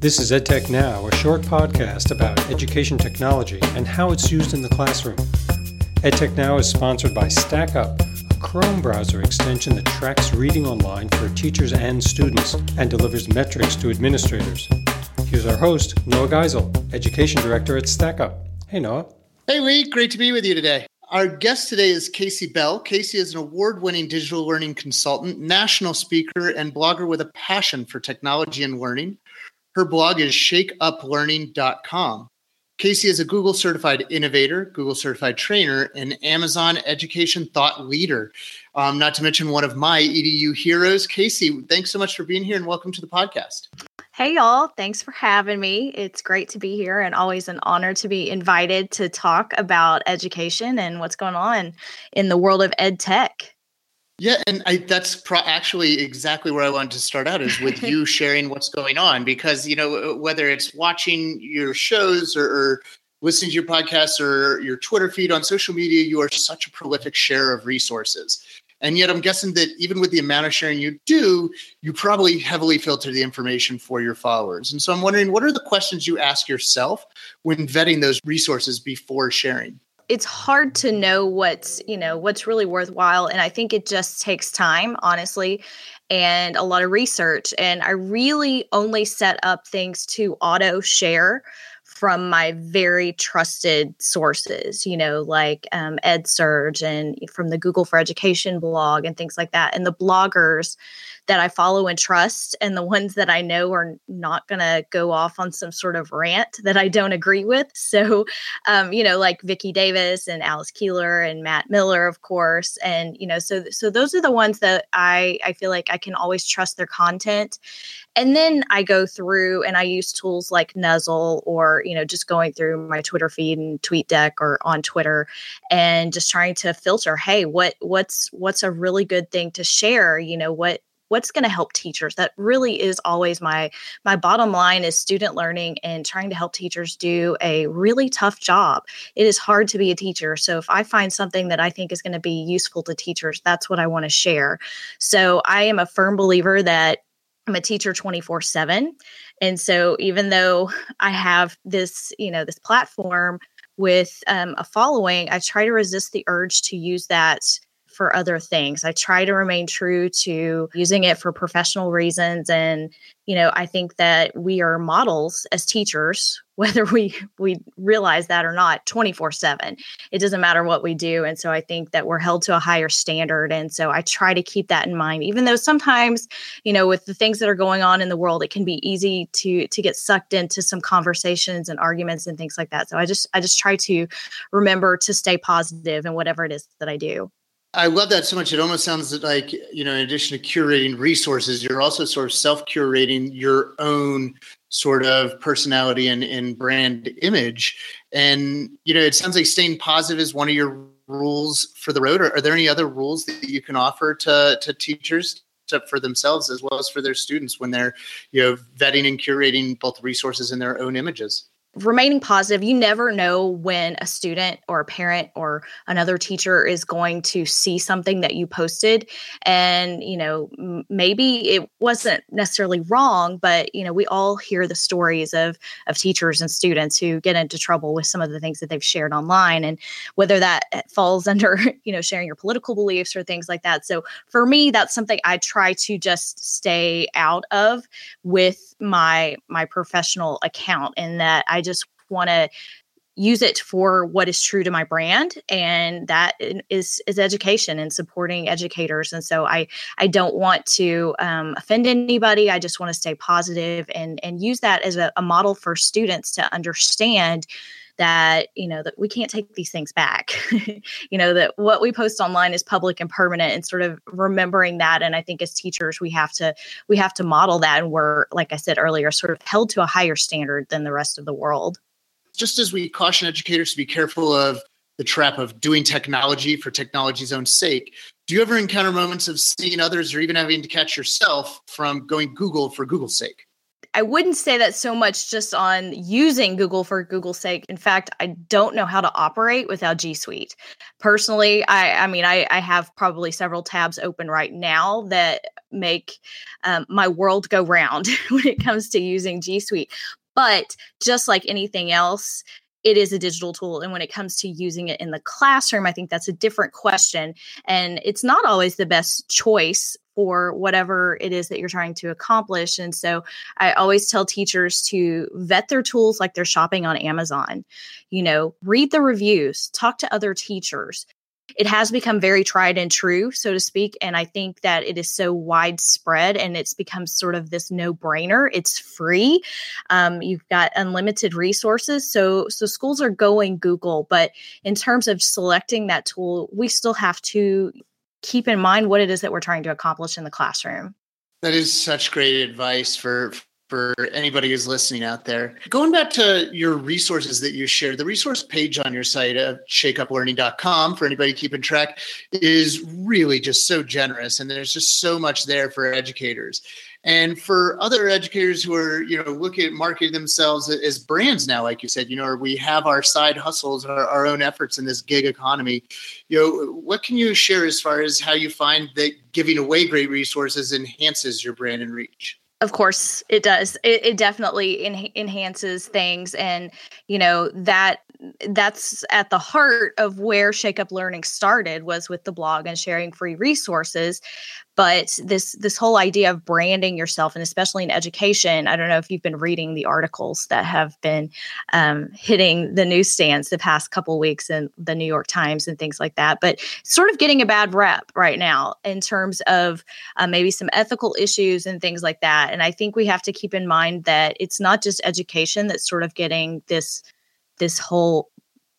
This is EdTech Now, a short podcast about education technology and how it's used in the classroom. EdTech Now is sponsored by StackUp, a Chrome browser extension that tracks reading online for teachers and students and delivers metrics to administrators. Here's our host, Noah Geisel, Education Director at StackUp. Hey, Noah. Hey, Lee. Great to be with you today. Our guest today is Kasey Bell. Kasey is an award winning digital learning consultant, national speaker, and blogger with a passion for technology and learning. Her blog is shakeuplearning.com. Kasey is a Google certified innovator, Google certified trainer, and Amazon education thought leader. Um, not to mention one of my EDU heroes. Kasey, thanks so much for being here and welcome to the podcast. Hey, y'all. Thanks for having me. It's great to be here and always an honor to be invited to talk about education and what's going on in the world of ed tech. Yeah, and I, that's pro- actually exactly where I wanted to start out is with you sharing what's going on because you know uh, whether it's watching your shows or, or listening to your podcasts or your Twitter feed on social media, you are such a prolific share of resources. And yet, I'm guessing that even with the amount of sharing you do, you probably heavily filter the information for your followers. And so, I'm wondering what are the questions you ask yourself when vetting those resources before sharing? it's hard to know what's you know what's really worthwhile and i think it just takes time honestly and a lot of research and i really only set up things to auto share from my very trusted sources, you know, like um, EdSurge and from the Google for Education blog and things like that. And the bloggers that I follow and trust, and the ones that I know are not going to go off on some sort of rant that I don't agree with. So, um, you know, like Vicki Davis and Alice Keeler and Matt Miller, of course, and you know, so so those are the ones that I I feel like I can always trust their content. And then I go through and I use tools like Nuzzle or you know just going through my Twitter feed and TweetDeck or on Twitter and just trying to filter. Hey, what what's what's a really good thing to share? You know what what's going to help teachers that really is always my my bottom line is student learning and trying to help teachers do a really tough job it is hard to be a teacher so if i find something that i think is going to be useful to teachers that's what i want to share so i am a firm believer that I'm a teacher 24 7. And so even though I have this, you know, this platform with um, a following, I try to resist the urge to use that for other things. I try to remain true to using it for professional reasons and you know, I think that we are models as teachers whether we we realize that or not 24/7. It doesn't matter what we do and so I think that we're held to a higher standard and so I try to keep that in mind even though sometimes, you know, with the things that are going on in the world it can be easy to to get sucked into some conversations and arguments and things like that. So I just I just try to remember to stay positive in whatever it is that I do. I love that so much. It almost sounds like, you know, in addition to curating resources, you're also sort of self curating your own sort of personality and, and brand image. And, you know, it sounds like staying positive is one of your rules for the road. Are, are there any other rules that you can offer to, to teachers to, for themselves as well as for their students when they're, you know, vetting and curating both resources and their own images? Remaining positive you never know when a student or a parent or another teacher is going to see something that you posted. And you know maybe it wasn't necessarily wrong but you know we all hear the stories of of teachers and students who get into trouble with some of the things that they've shared online and whether that eh, falls under you know sharing your political beliefs or things like that. So for me that's something i try to just stay out of with my my professional account and that i just want to use it for what is true to my brand and that is is education and supporting educators and so i i don't want to um, offend anybody. I just want to stay positive and and use that as a, a model for students to understand that you know that we can't take these things back. You know that what we post online is public and permanent and sort of remembering that and i think as teachers we have to we have to model that and we're like i said earlier sort of held to a higher standard than the rest of the world just as we caution educators to be careful of the trap of doing technology for technology's own sake, do you ever encounter moments of seeing others or even having to catch yourself from going Google for Google's sake? I wouldn't say that so much just on using Google for Google's sake. In fact, I don't know how to operate without G Suite. Personally, I, I mean, I, I have probably several tabs open right now that make um, my world go round when it comes to using G Suite. But just like anything else, it is a digital tool. And when it comes to using it in the classroom, I think that's a different question. And it's not always the best choice for whatever it is that you're trying to accomplish. And so I always tell teachers to vet their tools like they're shopping on Amazon. You know, read the reviews, talk to other teachers, it has become very tried and true, so to speak. And I think that it is so widespread and it's become sort of this no brainer. It's free. Um, you've got unlimited resources. So, so schools are going Google, but in terms of selecting that tool, we still have to keep in mind what it is that we're trying to accomplish in the classroom. That is such great advice for for anybody who's listening out there. Going back to your resources that you shared, the resource page on your site of shakeuplearning.com for anybody keeping track is really just so generous and there's just so much there for educators. And for other educators who are, you know, looking at marketing themselves as brands now, like you said, you know, or we have our side hustles, our, our own efforts in this gig economy. You know, what can you share as far as how you find that giving away great resources enhances your brand and reach? Of course, it does. It, it definitely en- enhances things, and you know that that's at the heart of where Shake Up Learning started was with the blog and sharing free resources but this this whole idea of branding yourself and especially in education i don't know if you've been reading the articles that have been um, hitting the newsstands the past couple weeks in the new york times and things like that but sort of getting a bad rep right now in terms of uh, maybe some ethical issues and things like that and i think we have to keep in mind that it's not just education that's sort of getting this this whole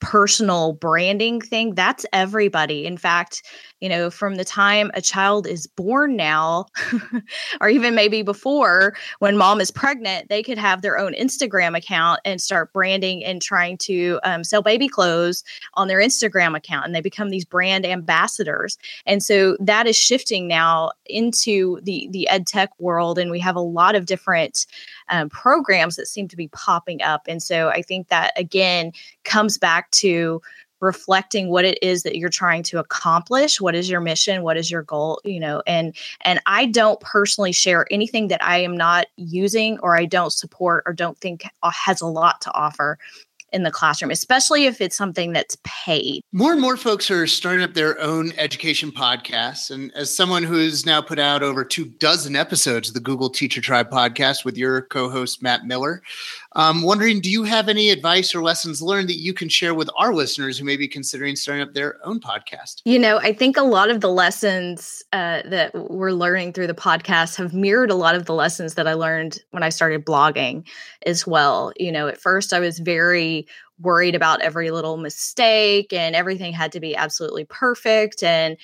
personal branding thing that's everybody. In fact you know from the time a child is born now or even maybe before when mom is pregnant they could have their own instagram account and start branding and trying to um, sell baby clothes on their instagram account and they become these brand ambassadors. And so that is shifting now into the the ed tech world and we have a lot of different um, programs that seem to be popping up. And so i think that again comes back to reflecting what it is that you're trying to accomplish. What is your mission? What is your goal? You know and and i don't personally share anything that i am not using or i don't support or don't think uh, has a lot to offer in the classroom, especially if it's something that's paid. More and more folks are starting up their own education podcasts. And as someone who's now put out over two dozen episodes of the Google Teacher Tribe podcast with your co host, Matt Miller, I'm wondering do you have any advice or lessons learned that you can share with our listeners who may be considering starting up their own podcast? You know, I think a lot of the lessons uh, that we're learning through the podcast have mirrored a lot of the lessons that I learned when I started blogging as well. You know, at first I was very worried about every little mistake and everything had to be absolutely perfect. And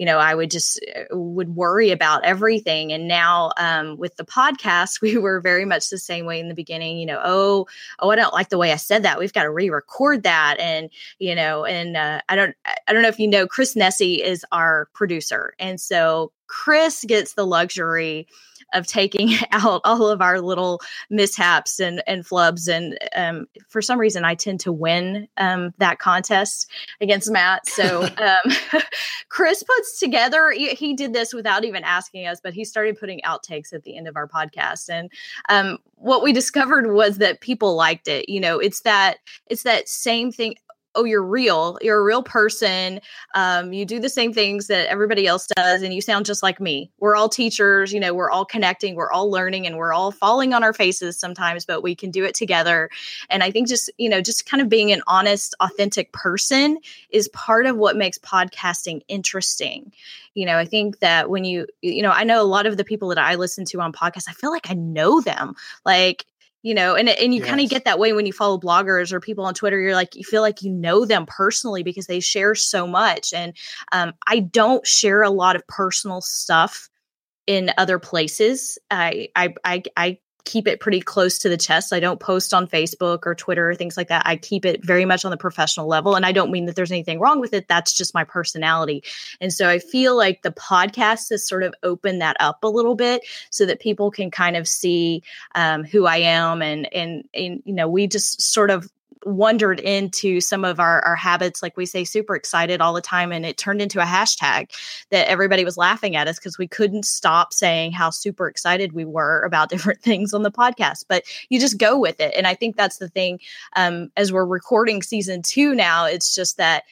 you know i would just uh, would worry about everything. And now um, with the podcast we were very much the same way in the beginning you know oh oh i don't like the way i said that. We've got to re-record that. And you know and uh, i don't i don't know if you know chris nesi is our producer. And so chris gets the luxury of taking out all of our little mishaps and, and flubs. And um, for some reason, I tend to win um, that contest against Matt. So um, Chris puts together, he, he, did this without even asking us, but he started putting outtakes at the end of our podcast. And um, what we discovered was that people liked it. You know, it's that, it's that same thing oh you're real you're a real person um, you do the same things that everybody else does and you sound just like me. We're all teachers you know we're all connecting we're all learning and we're all falling on our faces sometimes but we can do it together. And i think just you know just kind of being an honest authentic person is part of what makes podcasting interesting. You know i think that when you you know i know a lot of the people that i listen to on podcasts i feel like i know them. Like you know and and you yes. kind of get that way when you follow bloggers or people on twitter you're like you feel like you know them personally because they share so much and um, i don't share a lot of personal stuff in other places i i i, I keep it pretty close to the chest. I don't post on Facebook or Twitter or things like that. I keep it very much on the professional level. And I don't mean that there's anything wrong with it. That's just my personality. And so I feel like the podcast has sort of opened that up a little bit so that people can kind of see um, who I am. And, and, and, you know, we just sort of wandered into some of our, our habits, like we say, super excited all the time. And it turned into a hashtag that everybody was laughing at us because we couldn't stop saying how super excited we were about different things on the podcast. But you just go with it. And I think that's the thing. Um, as we're recording season two now, it's just that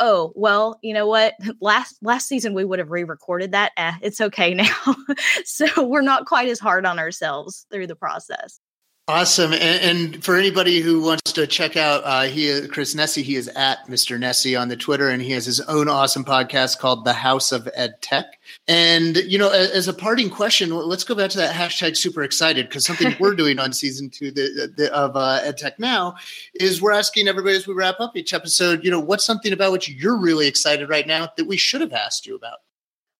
oh well you know what last last season we would have re-recorded that eh, it's okay now so we're not quite as hard on ourselves through the process Awesome. And, and, for anybody who wants to check out uh, he Chris Nesi, he is at Mr. Nesi on the Twitter, and he has his own awesome podcast called The House of Ed Tech. And you know, as, as a parting question, let's go back to that hashtag super excited because something we're doing on season two the, the, of uh, Ed Tech now is we're asking everybody as we wrap up each episode, you know, what's something about which you're really excited right now that we should have asked you about?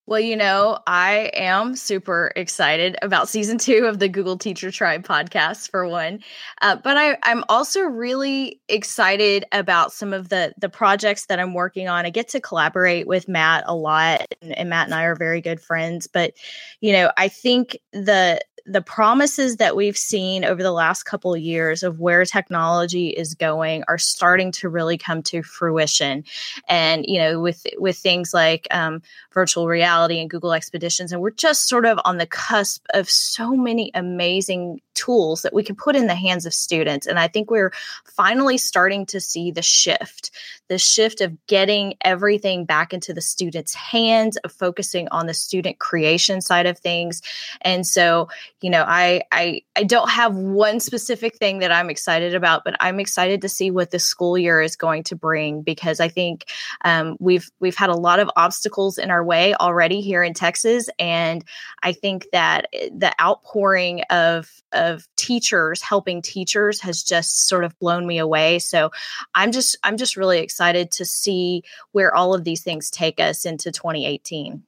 Well, you know, I am super excited about season two of the Google Teacher Tribe podcast, for one. Uh, but I, I'm also really excited about some of the the projects that I'm working on. I get to collaborate with Matt a lot, and, and Matt and I are very good friends. But you know, I think the the promises that we've seen over the last couple of years of where technology is going are starting to really come to fruition. And you know with with things like um, virtual reality and google expeditions and we're just sort of on the cusp of so many amazing tools that we can put in the hands of students. And i think we're finally starting to see the shift the shift of getting everything back into the student's hands of focusing on the student creation side of things. And so you know I, I i don't have one specific thing that i'm excited about but i'm excited to see what the school year is going to bring because i think um, we've we've had a lot of obstacles in our way already here in texas. And i think that eh, the outpouring of of teachers helping teachers has just sort of blown me away. So i'm just i'm just really excited to see where all of these things take us into 2018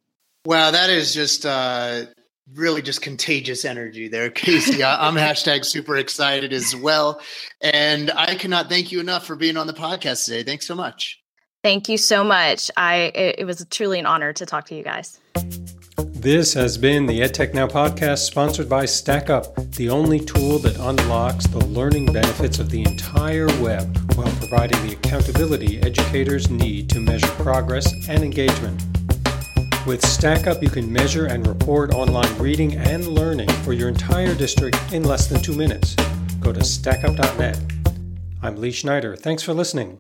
Wow, that is just uh, really just contagious energy there, Kasey. I'm hashtag super excited as well. And I cannot thank you enough for being on the podcast today. Thanks so much. Thank you so much. I it, it was truly an honor to talk to you guys. This has been the EdTech Now podcast sponsored by StackUp, the only tool that unlocks the learning benefits of the entire web while providing the accountability educators need to measure progress and engagement. With StackUp, you can measure and report online reading and learning for your entire district in less than two minutes. Go to stackup.net. I'm Lee Schneider. Thanks for listening.